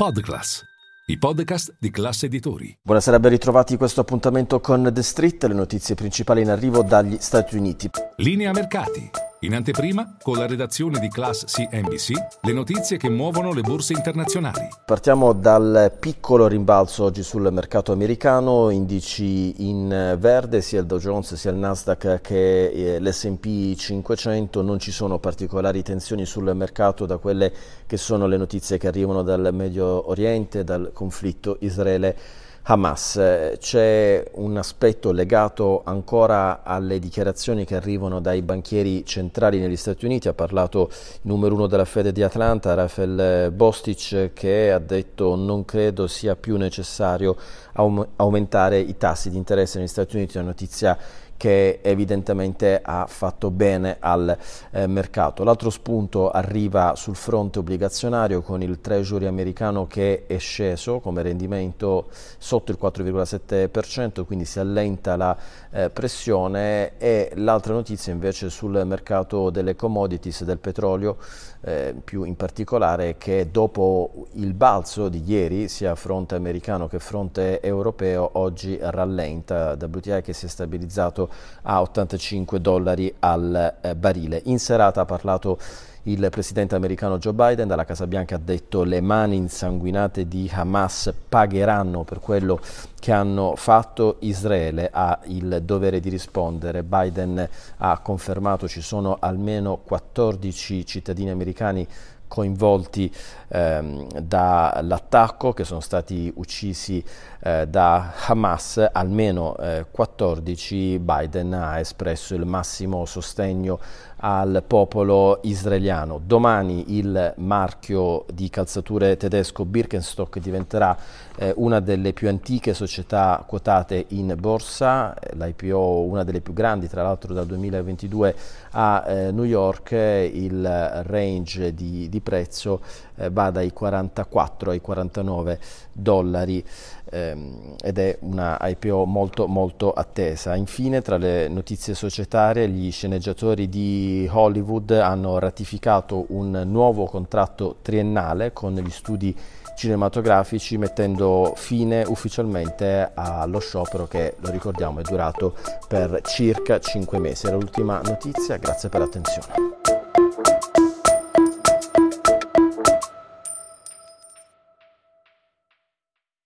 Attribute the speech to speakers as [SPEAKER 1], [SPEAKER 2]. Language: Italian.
[SPEAKER 1] Podclass, i podcast di classe editori.
[SPEAKER 2] Buonasera, ben ritrovati questo appuntamento con The Street, le notizie principali in arrivo dagli Stati Uniti.
[SPEAKER 1] Linea mercati. In anteprima, con la redazione di Class CNBC, le notizie che muovono le borse internazionali.
[SPEAKER 2] Partiamo dal piccolo rimbalzo oggi sul mercato americano, indici in verde, sia il Dow Jones sia il Nasdaq che eh, l'S&P 500, non ci sono particolari tensioni sul mercato da quelle che sono le notizie che arrivano dal Medio Oriente, dal conflitto Israele Hamas. C'è un aspetto legato ancora alle dichiarazioni che arrivano dai banchieri centrali negli Stati Uniti. Ha parlato il numero uno della Fede di Atlanta, Rafael Bostic, che ha detto non credo sia più necessario aumentare i tassi di interesse negli Stati Uniti. È una notizia che evidentemente ha fatto bene al eh, mercato. L'altro spunto arriva sul fronte obbligazionario con il Treasury americano che è sceso come rendimento sotto il 4,7%, quindi si allenta la eh, pressione e l'altra notizia invece sul mercato delle commodities del petrolio, eh, più in particolare che dopo il balzo di ieri sia fronte americano che fronte europeo oggi rallenta WTI che si è stabilizzato a 85 dollari al eh, barile. In serata ha parlato il presidente americano Joe Biden, dalla Casa Bianca ha detto le mani insanguinate di Hamas pagheranno per quello che hanno fatto, Israele ha il dovere di rispondere. Biden ha confermato ci sono almeno 14 cittadini americani coinvolti ehm, dall'attacco che sono stati uccisi eh, da Hamas, almeno eh, 14 Biden ha espresso il massimo sostegno al popolo israeliano. Domani il marchio di calzature tedesco Birkenstock diventerà eh, una delle più antiche società quotate in borsa, l'IPO una delle più grandi tra l'altro dal 2022 a eh, New York, il range di, di prezzo eh, va dai 44 ai 49 dollari ehm, ed è una IPO molto molto attesa. Infine tra le notizie societarie gli sceneggiatori di Hollywood hanno ratificato un nuovo contratto triennale con gli studi cinematografici mettendo fine ufficialmente allo sciopero che, lo ricordiamo, è durato per circa 5 mesi. Era l'ultima notizia, grazie per l'attenzione.